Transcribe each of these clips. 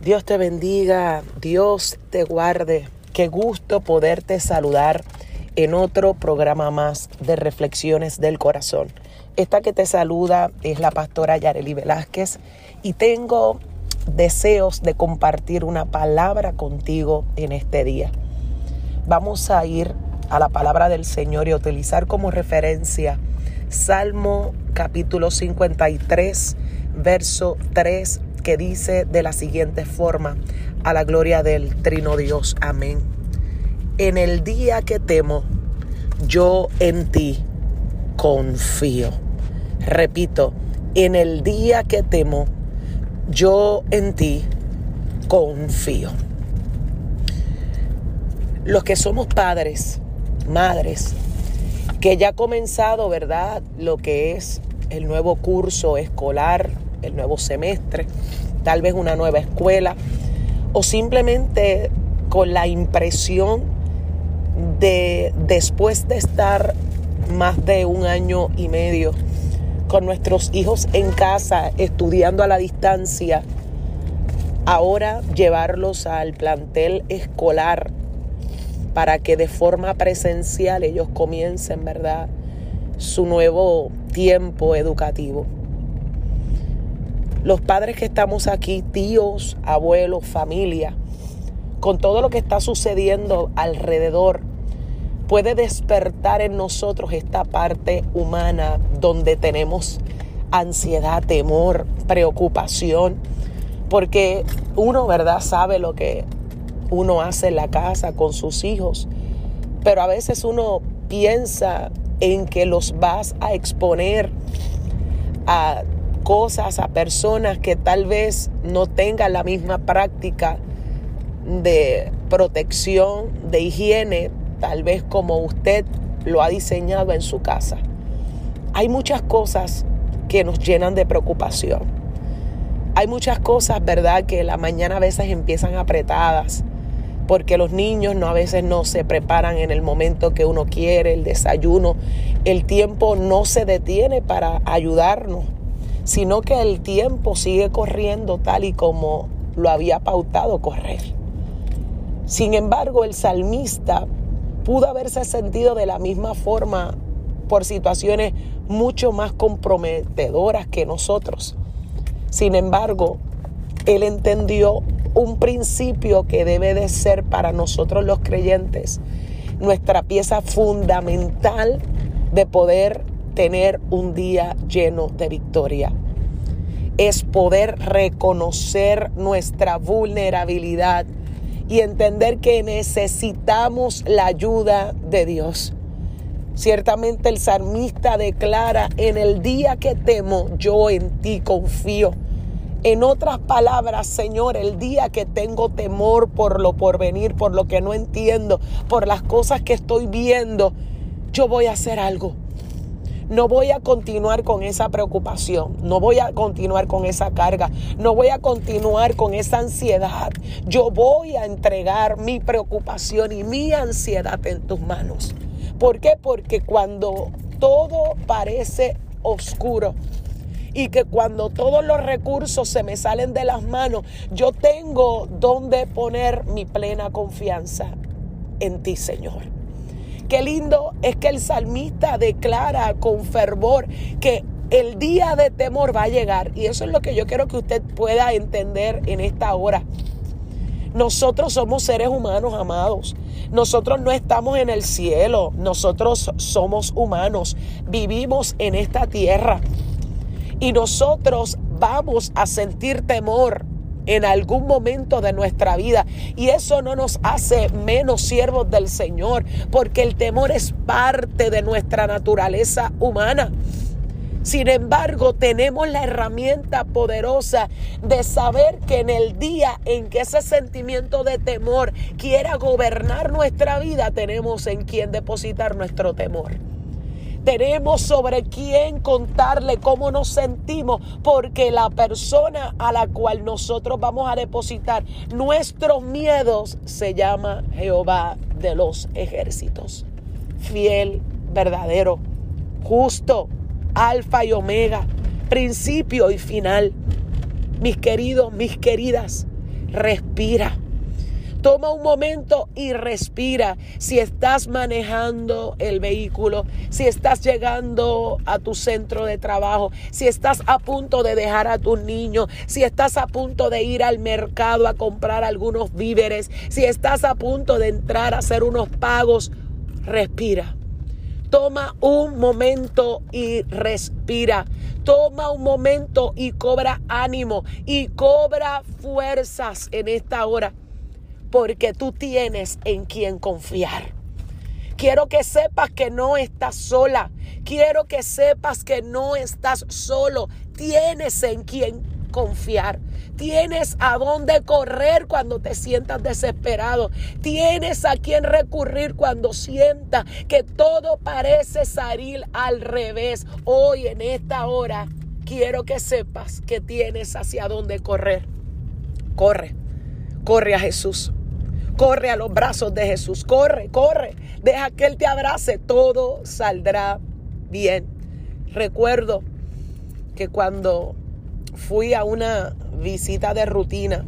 Dios te bendiga, Dios te guarde. Qué gusto poderte saludar en otro programa más de Reflexiones del Corazón. Esta que te saluda es la pastora Yareli Velázquez y tengo deseos de compartir una palabra contigo en este día. Vamos a ir a la palabra del Señor y utilizar como referencia Salmo capítulo 53, verso 3 que dice de la siguiente forma, a la gloria del Trino Dios. Amén. En el día que temo, yo en ti confío. Repito, en el día que temo, yo en ti confío. Los que somos padres, madres, que ya ha comenzado, ¿verdad? Lo que es el nuevo curso escolar el nuevo semestre, tal vez una nueva escuela, o simplemente con la impresión de después de estar más de un año y medio con nuestros hijos en casa estudiando a la distancia, ahora llevarlos al plantel escolar para que de forma presencial ellos comiencen, ¿verdad? Su nuevo tiempo educativo los padres que estamos aquí, tíos, abuelos, familia, con todo lo que está sucediendo alrededor, puede despertar en nosotros esta parte humana donde tenemos ansiedad, temor, preocupación, porque uno, ¿verdad?, sabe lo que uno hace en la casa con sus hijos, pero a veces uno piensa en que los vas a exponer a cosas, a personas que tal vez no tengan la misma práctica de protección, de higiene, tal vez como usted lo ha diseñado en su casa. Hay muchas cosas que nos llenan de preocupación. Hay muchas cosas, ¿verdad?, que la mañana a veces empiezan apretadas, porque los niños no a veces no se preparan en el momento que uno quiere, el desayuno, el tiempo no se detiene para ayudarnos sino que el tiempo sigue corriendo tal y como lo había pautado correr. Sin embargo, el salmista pudo haberse sentido de la misma forma por situaciones mucho más comprometedoras que nosotros. Sin embargo, él entendió un principio que debe de ser para nosotros los creyentes nuestra pieza fundamental de poder tener un día lleno de victoria. Es poder reconocer nuestra vulnerabilidad y entender que necesitamos la ayuda de Dios. Ciertamente el salmista declara, en el día que temo, yo en ti confío. En otras palabras, Señor, el día que tengo temor por lo por venir, por lo que no entiendo, por las cosas que estoy viendo, yo voy a hacer algo no voy a continuar con esa preocupación, no voy a continuar con esa carga, no voy a continuar con esa ansiedad. Yo voy a entregar mi preocupación y mi ansiedad en tus manos. ¿Por qué? Porque cuando todo parece oscuro, y que cuando todos los recursos se me salen de las manos, yo tengo donde poner mi plena confianza en ti, Señor. Qué lindo es que el salmista declara con fervor que el día de temor va a llegar. Y eso es lo que yo quiero que usted pueda entender en esta hora. Nosotros somos seres humanos, amados. Nosotros no estamos en el cielo. Nosotros somos humanos. Vivimos en esta tierra. Y nosotros vamos a sentir temor en algún momento de nuestra vida. Y eso no nos hace menos siervos del Señor, porque el temor es parte de nuestra naturaleza humana. Sin embargo, tenemos la herramienta poderosa de saber que en el día en que ese sentimiento de temor quiera gobernar nuestra vida, tenemos en quien depositar nuestro temor. Tenemos sobre quién contarle cómo nos sentimos, porque la persona a la cual nosotros vamos a depositar nuestros miedos se llama Jehová de los ejércitos. Fiel, verdadero, justo, alfa y omega, principio y final. Mis queridos, mis queridas, respira. Toma un momento y respira. Si estás manejando el vehículo, si estás llegando a tu centro de trabajo, si estás a punto de dejar a tus niños, si estás a punto de ir al mercado a comprar algunos víveres, si estás a punto de entrar a hacer unos pagos, respira. Toma un momento y respira. Toma un momento y cobra ánimo y cobra fuerzas en esta hora porque tú tienes en quien confiar. Quiero que sepas que no estás sola. Quiero que sepas que no estás solo. Tienes en quien confiar. Tienes a dónde correr cuando te sientas desesperado. Tienes a quien recurrir cuando sientas que todo parece salir al revés. Hoy en esta hora quiero que sepas que tienes hacia dónde correr. Corre, corre a Jesús. Corre a los brazos de Jesús. Corre, corre. Deja que Él te abrace. Todo saldrá bien. Recuerdo que cuando fui a una visita de rutina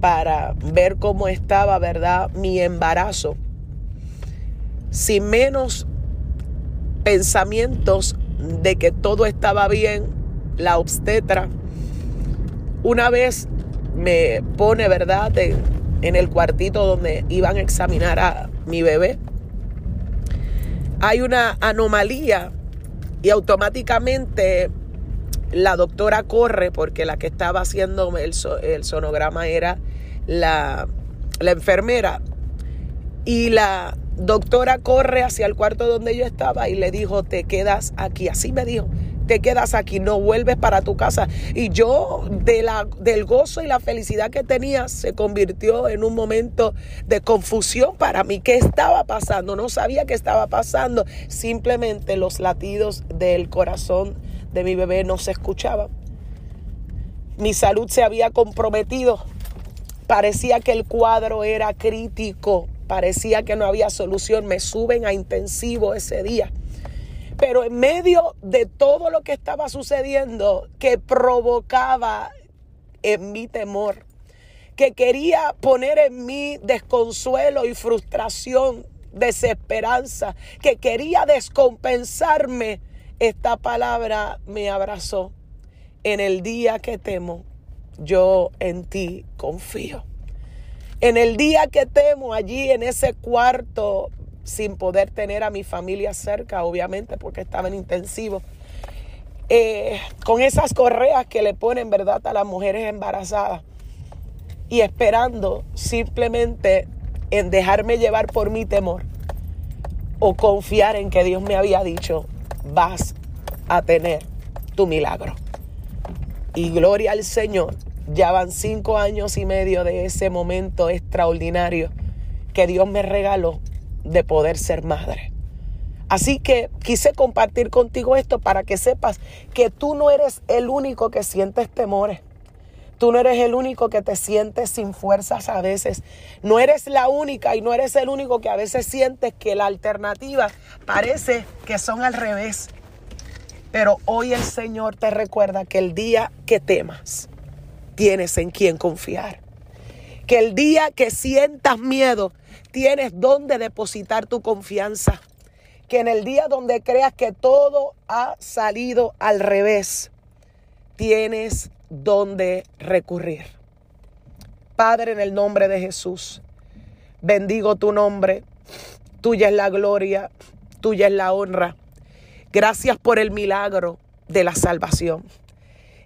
para ver cómo estaba, ¿verdad? Mi embarazo. Sin menos pensamientos de que todo estaba bien, la obstetra una vez me pone, ¿verdad? De, en el cuartito donde iban a examinar a mi bebé, hay una anomalía y automáticamente la doctora corre porque la que estaba haciendo el, sonograma era la, la enfermera y la doctora corre hacia el cuarto donde yo estaba y le dijo, te quedas aquí. Así me dijo, te quedas aquí, no vuelves para tu casa. Y yo del gozo y la felicidad que tenía se convirtió en un momento de confusión para mí. ¿Qué estaba pasando? No sabía qué estaba pasando. Simplemente los latidos del corazón de mi bebé no se escuchaban. Mi salud se había comprometido. Parecía que el cuadro era crítico. Parecía que no había solución. Me suben a intensivo ese día. Pero en medio de todo lo que estaba sucediendo, que provocaba en mi temor, que quería poner en mí desconsuelo y frustración, desesperanza, que quería descompensarme, esta palabra me abrazó. En el día que temo, yo en ti confío. En el día que temo, allí en ese cuarto sin poder tener a mi familia cerca, obviamente, porque estaba en intensivo. Eh, con esas correas que le ponen, ¿verdad?, a las mujeres embarazadas. Y esperando simplemente en dejarme llevar por mi temor o confiar en que Dios me había dicho, vas a tener tu milagro. Y gloria al Señor, ya van cinco años y medio de ese momento extraordinario que Dios me regaló de poder ser madre. Así que quise compartir contigo esto para que sepas que tú no eres el único que sientes temores. Tú no eres el único que te sientes sin fuerzas a veces. No eres la única y no eres el único que a veces sientes que la alternativa parece que son al revés. Pero hoy el Señor te recuerda que el día que temas, tienes en quien confiar. Que el día que sientas miedo, tienes donde depositar tu confianza. Que en el día donde creas que todo ha salido al revés, tienes donde recurrir. Padre, en el nombre de Jesús, bendigo tu nombre. Tuya es la gloria, tuya es la honra. Gracias por el milagro de la salvación.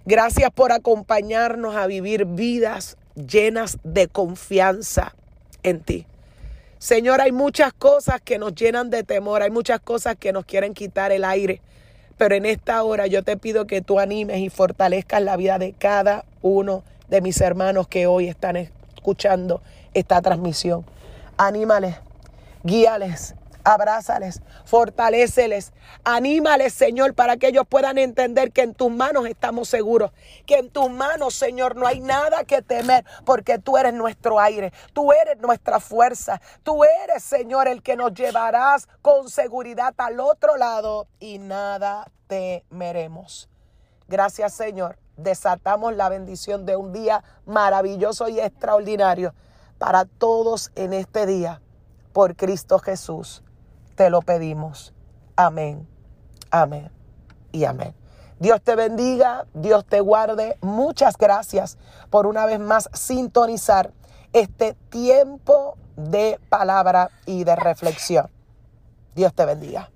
Gracias por acompañarnos a vivir vidas llenas de confianza en ti. Señor, hay muchas cosas que nos llenan de temor, hay muchas cosas que nos quieren quitar el aire, pero en esta hora yo te pido que tú animes y fortalezcas la vida de cada uno de mis hermanos que hoy están escuchando esta transmisión. Anímales, guíales, abrázales, fortaléceles, anímales, Señor, para que ellos puedan entender que en tus manos estamos seguros, que en tus manos, Señor, no hay nada que temer, porque tú eres nuestro aire, tú eres nuestra fuerza, tú eres, Señor, el que nos llevarás con seguridad al otro lado y nada temeremos. Gracias, Señor, desatamos la bendición de un día maravilloso y extraordinario para todos en este día. Por Cristo Jesús, te lo pedimos. Amén, amén y amén. Dios te bendiga, Dios te guarde. Muchas gracias por una vez más sintonizar este tiempo de palabra y de reflexión. Dios te bendiga.